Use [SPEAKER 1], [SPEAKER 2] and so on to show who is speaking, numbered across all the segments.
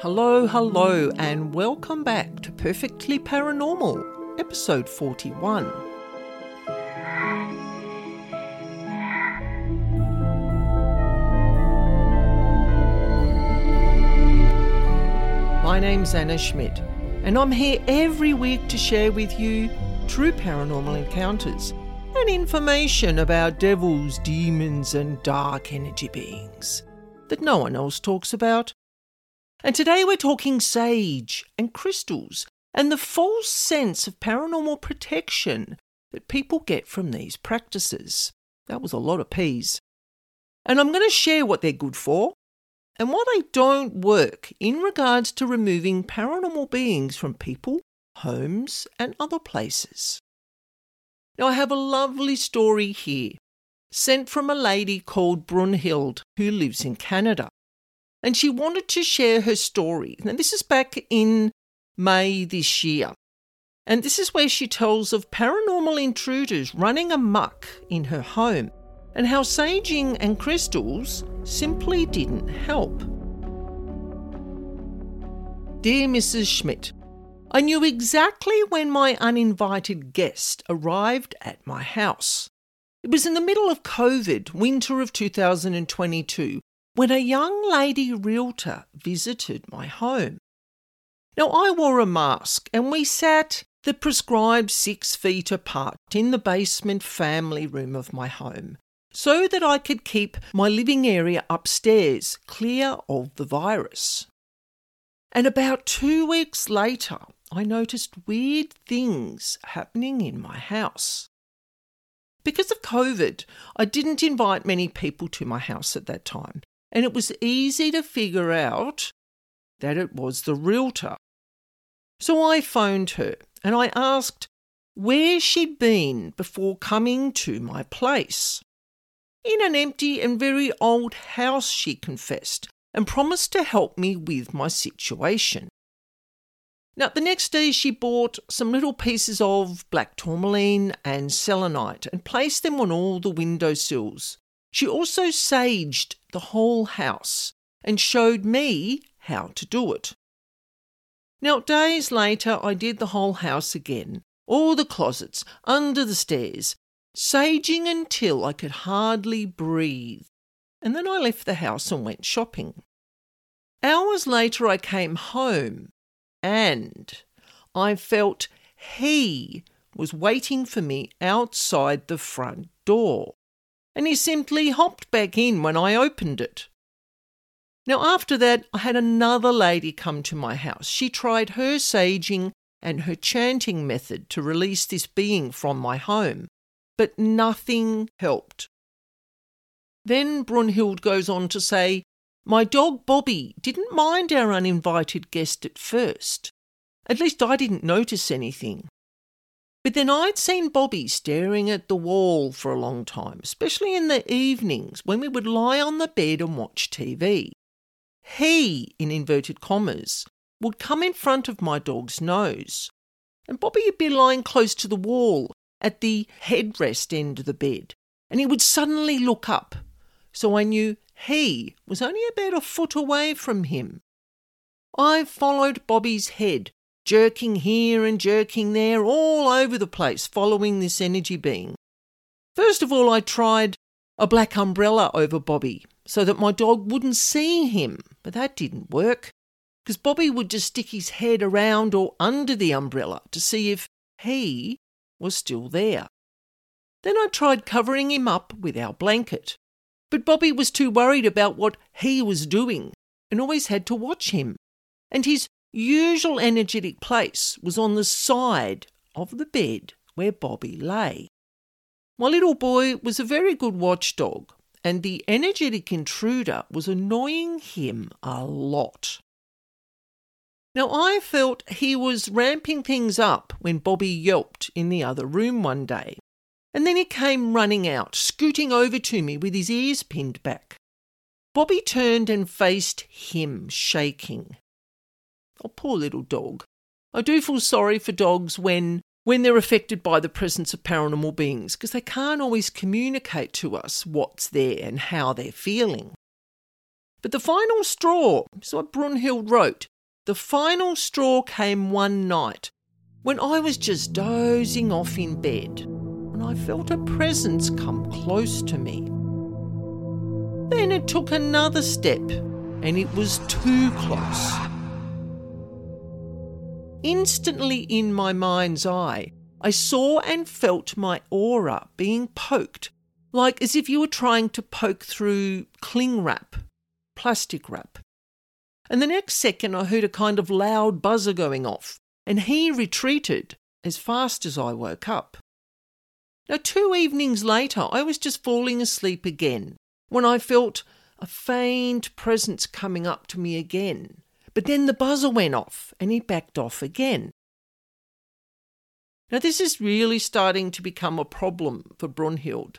[SPEAKER 1] Hello, hello, and welcome back to Perfectly Paranormal, episode 41. My name's Anna Schmidt, and I'm here every week to share with you true paranormal encounters and information about devils, demons, and dark energy beings that no one else talks about. And today we're talking sage and crystals and the false sense of paranormal protection that people get from these practices. That was a lot of peas. And I'm going to share what they're good for and why they don't work in regards to removing paranormal beings from people, homes, and other places. Now, I have a lovely story here, sent from a lady called Brunhild who lives in Canada and she wanted to share her story. Now, this is back in May this year. And this is where she tells of paranormal intruders running amuck in her home and how saging and crystals simply didn't help. Dear Mrs. Schmidt, I knew exactly when my uninvited guest arrived at my house. It was in the middle of COVID, winter of 2022, when a young lady realtor visited my home. Now, I wore a mask and we sat the prescribed six feet apart in the basement family room of my home so that I could keep my living area upstairs clear of the virus. And about two weeks later, I noticed weird things happening in my house. Because of COVID, I didn't invite many people to my house at that time, and it was easy to figure out that it was the realtor. So I phoned her and I asked where she'd been before coming to my place. In an empty and very old house, she confessed, and promised to help me with my situation. Now, the next day, she bought some little pieces of black tourmaline and selenite and placed them on all the window sills she also saged the whole house and showed me how to do it. Now, days later, I did the whole house again, all the closets, under the stairs, saging until I could hardly breathe. And then I left the house and went shopping. Hours later, I came home and I felt he was waiting for me outside the front door and he simply hopped back in when I opened it. Now, after that, I had another lady come to my house. She tried her saging and her chanting method to release this being from my home, but nothing helped. Then Brunhild goes on to say, My dog Bobby didn't mind our uninvited guest at first. At least I didn't notice anything. But then I'd seen Bobby staring at the wall for a long time, especially in the evenings when we would lie on the bed and watch TV. He, in inverted commas, would come in front of my dog's nose, and Bobby would be lying close to the wall at the headrest end of the bed, and he would suddenly look up. So I knew he was only about a foot away from him. I followed Bobby's head jerking here and jerking there, all over the place, following this energy being. First of all, I tried a black umbrella over Bobby so that my dog wouldn't see him, but that didn't work because Bobby would just stick his head around or under the umbrella to see if he was still there. Then I tried covering him up with our blanket, but Bobby was too worried about what he was doing and always had to watch him. And his usual energetic place was on the side of the bed where Bobby lay. My little boy was a very good watchdog, and the energetic intruder was annoying him a lot. Now, I felt he was ramping things up when Bobby yelped in the other room one day, and then he came running out, scooting over to me with his ears pinned back. Bobby turned and faced him, shaking. Oh, poor little dog. I do feel sorry for dogs when when they're affected by the presence of paranormal beings because they can't always communicate to us what's there and how they're feeling. But the final straw, is what Brunhild wrote, the final straw came one night when I was just dozing off in bed and I felt a presence come close to me. Then it took another step and it was too close. Instantly in my mind's eye, I saw and felt my aura being poked, like as if you were trying to poke through cling wrap, plastic wrap. And the next second, I heard a kind of loud buzzer going off, and he retreated as fast as I woke up. Now, two evenings later, I was just falling asleep again when I felt a faint presence coming up to me again. But then the buzzer went off and he backed off again. Now, this is really starting to become a problem for Brunhild.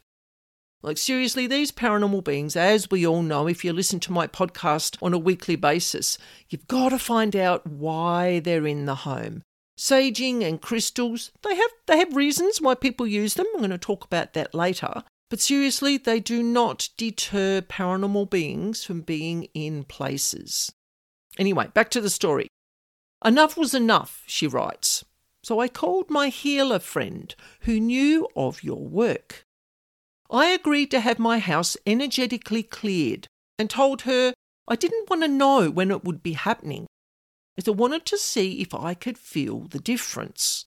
[SPEAKER 1] Like, seriously, these paranormal beings, as we all know, if you listen to my podcast on a weekly basis, you've got to find out why they're in the home. Saging and crystals, they have, they have reasons why people use them. I'm going to talk about that later. But seriously, they do not deter paranormal beings from being in places. Anyway, back to the story. Enough was enough, she writes. So I called my healer friend who knew of your work. I agreed to have my house energetically cleared and told her I didn't want to know when it would be happening, as I wanted to see if I could feel the difference.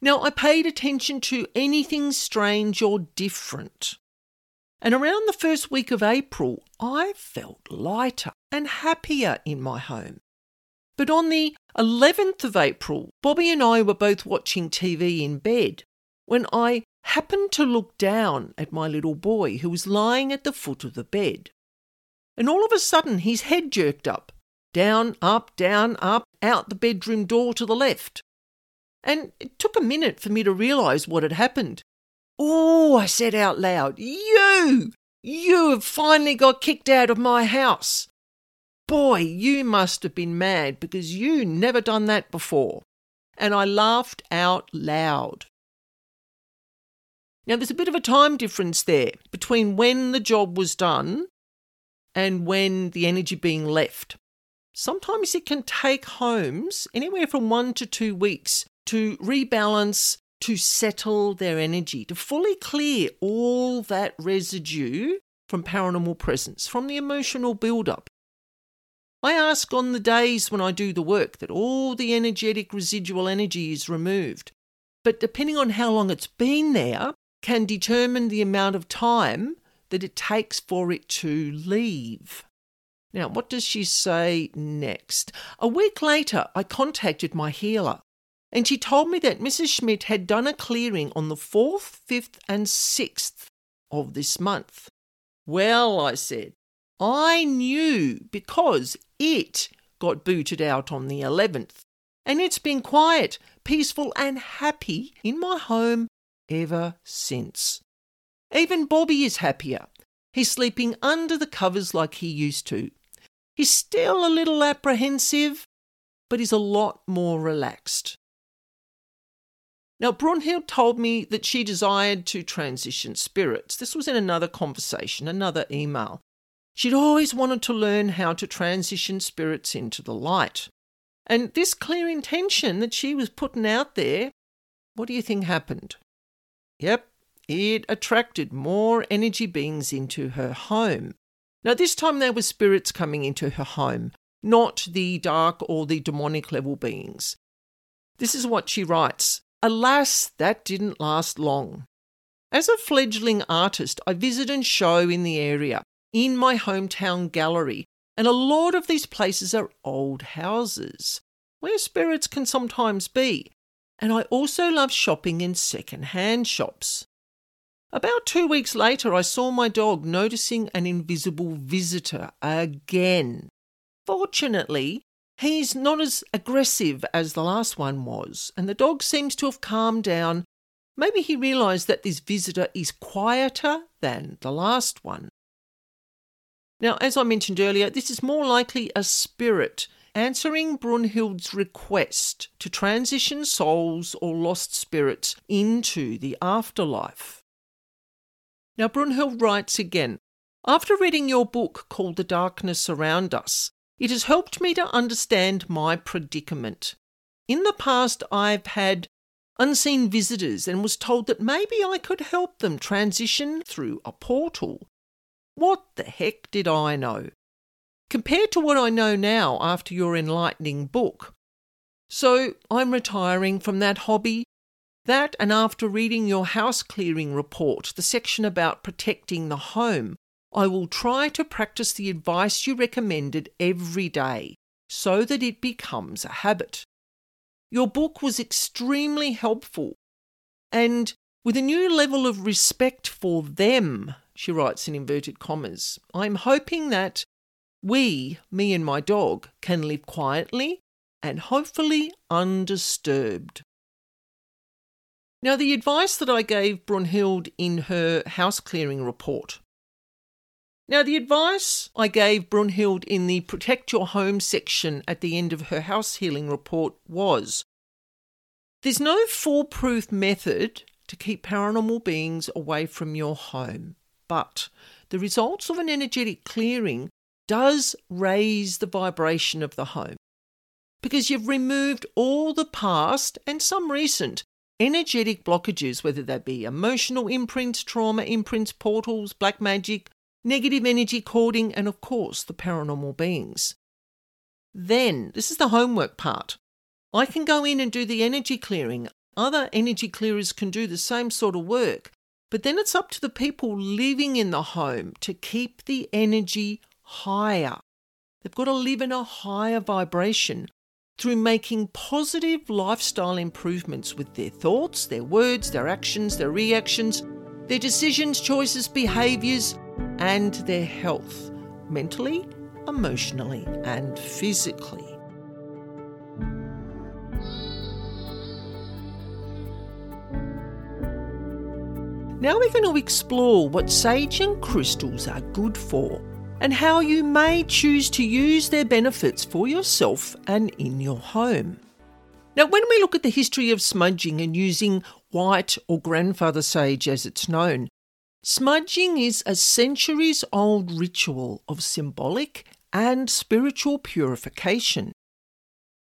[SPEAKER 1] Now, I paid attention to anything strange or different. And around the first week of April, I felt lighter and happier in my home. But on the 11th of April, Bobby and I were both watching TV in bed when I happened to look down at my little boy who was lying at the foot of the bed. And all of a sudden, his head jerked up down, up, down, up, out the bedroom door to the left. And it took a minute for me to realise what had happened. Oh, I said out loud, You! You have finally got kicked out of my house. Boy, you must have been mad because you never done that before. And I laughed out loud. Now, there's a bit of a time difference there between when the job was done and when the energy being left. Sometimes it can take homes anywhere from one to two weeks to rebalance, to settle their energy, to fully clear all that residue from paranormal presence, from the emotional build-up. I ask on the days when I do the work that all the energetic residual energy is removed. But depending on how long it's been there, can determine the amount of time that it takes for it to leave. Now, what does she say next? A week later, I contacted my healer, and she told me that Mrs. Schmidt had done a clearing on the 4th, 5th, and 6th of this month. Well, I said, I knew because it got booted out on the 11th, and it's been quiet, peaceful, and happy in my home ever since. Even Bobby is happier. He's sleeping under the covers like he used to. He's still a little apprehensive, but he's a lot more relaxed. Now, Brunhild told me that she desired to transition spirits. This was in another conversation, another email. She'd always wanted to learn how to transition spirits into the light. And this clear intention that she was putting out there, what do you think happened? Yep, it attracted more energy beings into her home. Now, this time there were spirits coming into her home, not the dark or the demonic level beings. This is what she writes Alas, that didn't last long. As a fledgling artist, I visit and show in the area, in my hometown gallery, and a lot of these places are old houses where spirits can sometimes be. And I also love shopping in second hand shops. About two weeks later, I saw my dog noticing an invisible visitor again. Fortunately, he's not as aggressive as the last one was, and the dog seems to have calmed down. Maybe he realised that this visitor is quieter than the last one. Now, as I mentioned earlier, this is more likely a spirit answering Brunhild's request to transition souls or lost spirits into the afterlife. Now, Brunhild writes again After reading your book called The Darkness Around Us, it has helped me to understand my predicament. In the past, I've had unseen visitors and was told that maybe I could help them transition through a portal. What the heck did I know? Compared to what I know now after your enlightening book. So I'm retiring from that hobby. That and after reading your house clearing report, the section about protecting the home, I will try to practice the advice you recommended every day so that it becomes a habit. Your book was extremely helpful. And with a new level of respect for them, she writes in inverted commas, I'm hoping that we, me and my dog, can live quietly and hopefully undisturbed. Now, the advice that I gave Brunhild in her house clearing report. Now, the advice I gave Brunhild in the Protect Your Home section at the end of her house healing report was There's no foolproof method to keep paranormal beings away from your home, but the results of an energetic clearing does raise the vibration of the home because you've removed all the past and some recent energetic blockages, whether they be emotional imprints, trauma imprints, portals, black magic, negative energy cording, and of course the paranormal beings. Then, this is the homework part. I can go in and do the energy clearing. Other energy clearers can do the same sort of work. But then it's up to the people living in the home to keep the energy higher. They've got to live in a higher vibration through making positive lifestyle improvements with their thoughts, their words, their actions, their reactions, their decisions, choices, behaviours, and their health, mentally, emotionally, and physically. Now we're going to explore what sage and crystals are good for and how you may choose to use their benefits for yourself and in your home. Now, when we look at the history of smudging and using white or grandfather sage as it's known, smudging is a centuries old ritual of symbolic and spiritual purification.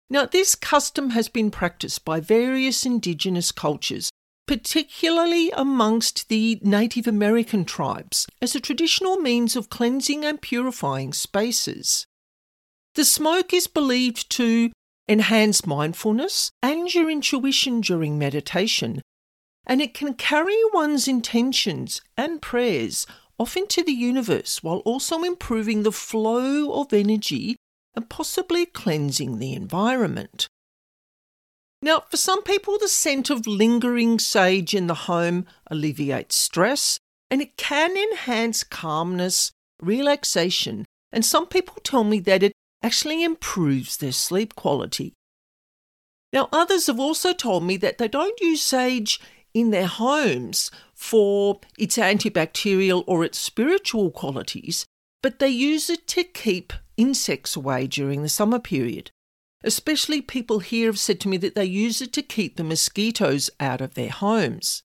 [SPEAKER 1] Now, this custom has been practiced by various indigenous cultures particularly amongst the Native American tribes, as a traditional means of cleansing and purifying spaces. The smoke is believed to enhance mindfulness and your intuition during meditation, and it can carry one's intentions and prayers off into the universe while also improving the flow of energy and possibly cleansing the environment. Now, for some people, the scent of lingering sage in the home alleviates stress and it can enhance calmness, relaxation, and some people tell me that it actually improves their sleep quality. Now, others have also told me that they don't use sage in their homes for its antibacterial or its spiritual qualities, but they use it to keep insects away during the summer period. Especially people here have said to me that they use it to keep the mosquitoes out of their homes.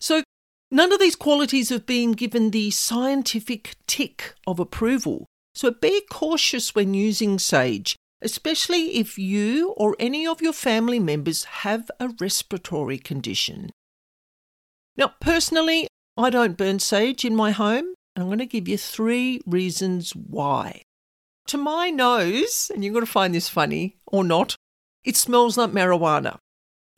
[SPEAKER 1] So, none of these qualities have been given the scientific tick of approval. So, be cautious when using sage, especially if you or any of your family members have a respiratory condition. Now, personally, I don't burn sage in my home, and I'm going to give you three reasons why. To my nose, and you're going to find this funny or not, it smells like marijuana.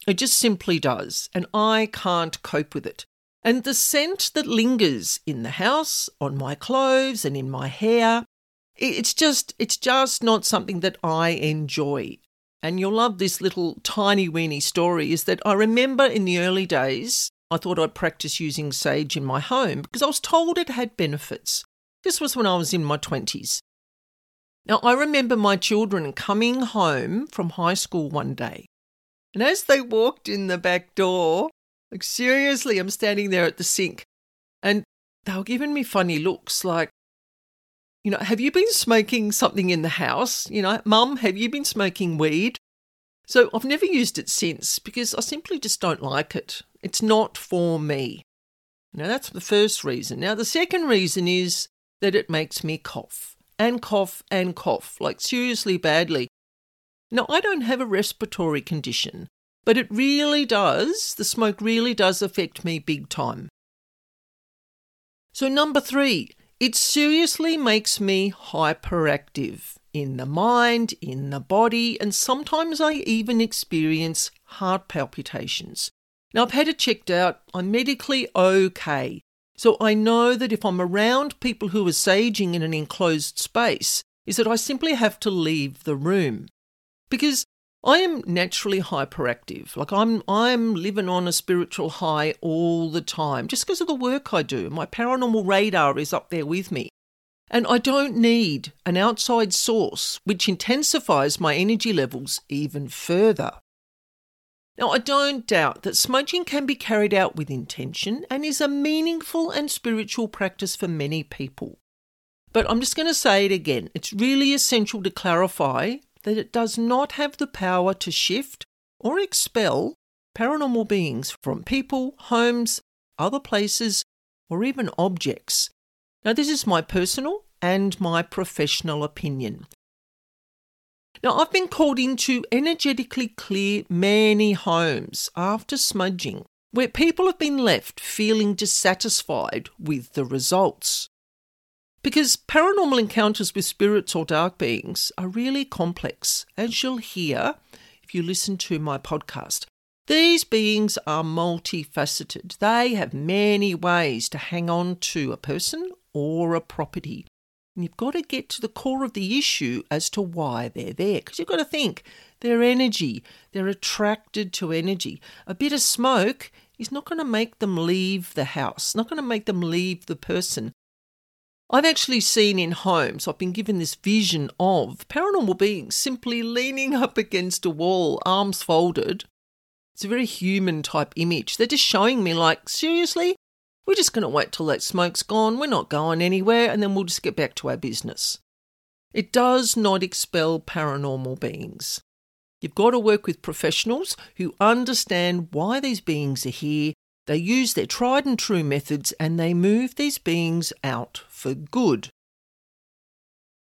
[SPEAKER 1] It just simply does, and I can't cope with it. And the scent that lingers in the house, on my clothes, and in my hair, it's just it's just not something that I enjoy. And you'll love this little tiny weeny story is that I remember in the early days I thought I'd practice using sage in my home because I was told it had benefits. This was when I was in my 20s. Now, I remember my children coming home from high school one day, and as they walked in the back door, like seriously, I'm standing there at the sink, and they were giving me funny looks like, you know, have you been smoking something in the house? You know, mum, have you been smoking weed? So I've never used it since because I simply just don't like it. It's not for me. Now, that's the first reason. Now, the second reason is that it makes me cough and cough and cough, like seriously badly. Now, I don't have a respiratory condition, but it really does, the smoke really does affect me big time. So, number three, it seriously makes me hyperactive in the mind, in the body, and sometimes I even experience heart palpitations. Now, I've had it checked out, I'm medically okay. So I know that if I'm around people who are saging in an enclosed space, is that I simply have to leave the room. Because I am naturally hyperactive. Like I'm I'm living on a spiritual high all the time just because of the work I do. My paranormal radar is up there with me. And I don't need an outside source which intensifies my energy levels even further. Now, I don't doubt that smudging can be carried out with intention and is a meaningful and spiritual practice for many people. But I'm just going to say it again. It's really essential to clarify that it does not have the power to shift or expel paranormal beings from people, homes, other places, or even objects. Now, this is my personal and my professional opinion. Now, I've been called in to energetically clear many homes after smudging where people have been left feeling dissatisfied with the results. Because paranormal encounters with spirits or dark beings are really complex, as you'll hear if you listen to my podcast. These beings are multifaceted. They have many ways to hang on to a person or a property. And you've got to get to the core of the issue as to why they're there. Because you've got to think they're energy, they're attracted to energy. A bit of smoke is not going to make them leave the house, not going to make them leave the person. I've actually seen in homes, I've been given this vision of paranormal beings simply leaning up against a wall, arms folded. It's a very human type image. They're just showing me, like, seriously? We're just going to wait till that smoke's gone, we're not going anywhere, and then we'll just get back to our business. It does not expel paranormal beings. You've got to work with professionals who understand why these beings are here. They use their tried and true methods and they move these beings out for good.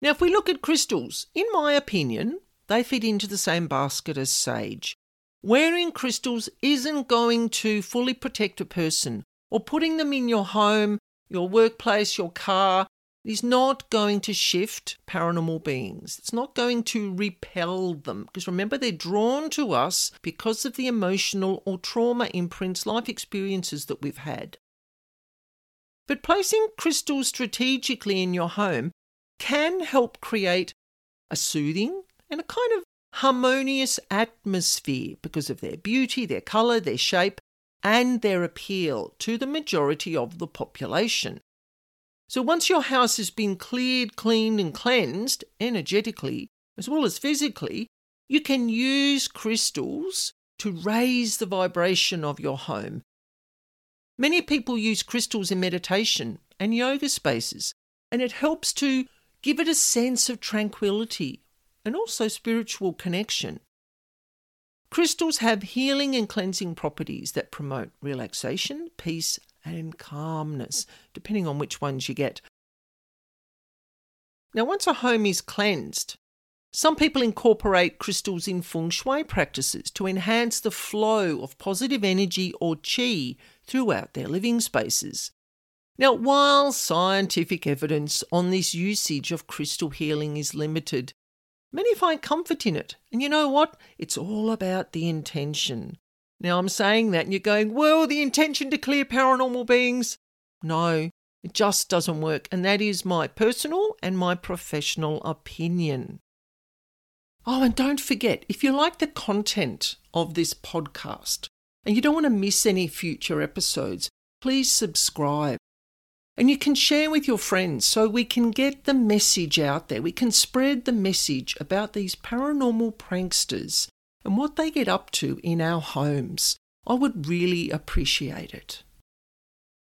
[SPEAKER 1] Now, if we look at crystals, in my opinion, they fit into the same basket as sage. Wearing crystals isn't going to fully protect a person or putting them in your home, your workplace, your car is not going to shift paranormal beings. It's not going to repel them. Because remember, they're drawn to us because of the emotional or trauma imprints, life experiences that we've had. But placing crystals strategically in your home can help create a soothing and a kind of harmonious atmosphere because of their beauty, their colour, their shape, and their appeal to the majority of the population. So once your house has been cleared, cleaned, and cleansed energetically as well as physically, you can use crystals to raise the vibration of your home. Many people use crystals in meditation and yoga spaces, and it helps to give it a sense of tranquility and also spiritual connection. Crystals have healing and cleansing properties that promote relaxation, peace, and calmness, depending on which ones you get. Now, once a home is cleansed, some people incorporate crystals in feng shui practices to enhance the flow of positive energy or qi throughout their living spaces. Now, while scientific evidence on this usage of crystal healing is limited, Many find comfort in it. And you know what? It's all about the intention. Now, I'm saying that, and you're going, well, the intention to clear paranormal beings. No, it just doesn't work. And that is my personal and my professional opinion. Oh, and don't forget if you like the content of this podcast and you don't want to miss any future episodes, please subscribe. And you can share with your friends so we can get the message out there. We can spread the message about these paranormal pranksters and what they get up to in our homes. I would really appreciate it.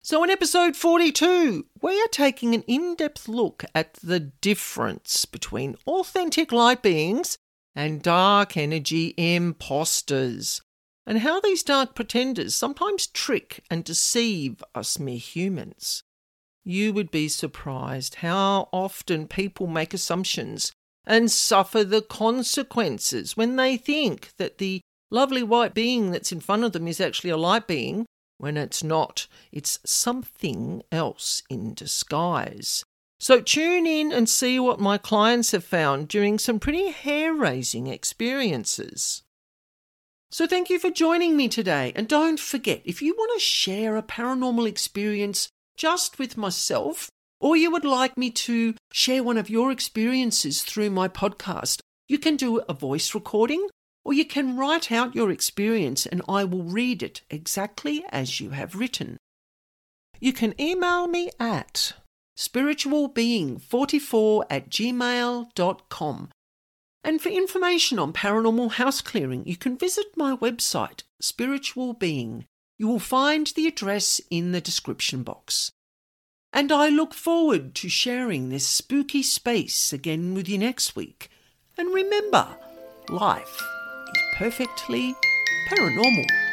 [SPEAKER 1] So, in episode 42, we are taking an in depth look at the difference between authentic light beings and dark energy imposters, and how these dark pretenders sometimes trick and deceive us mere humans. You would be surprised how often people make assumptions and suffer the consequences when they think that the lovely white being that's in front of them is actually a light being when it's not. It's something else in disguise. So tune in and see what my clients have found during some pretty hair raising experiences. So, thank you for joining me today. And don't forget, if you want to share a paranormal experience just with myself, or you would like me to share one of your experiences through my podcast, you can do a voice recording or you can write out your experience and I will read it exactly as you have written. You can email me at spiritualbeing44 at gmail.com. And for information on paranormal house clearing, you can visit my website, Spiritual Being. You will find the address in the description box. And I look forward to sharing this spooky space again with you next week. And remember, life is perfectly paranormal.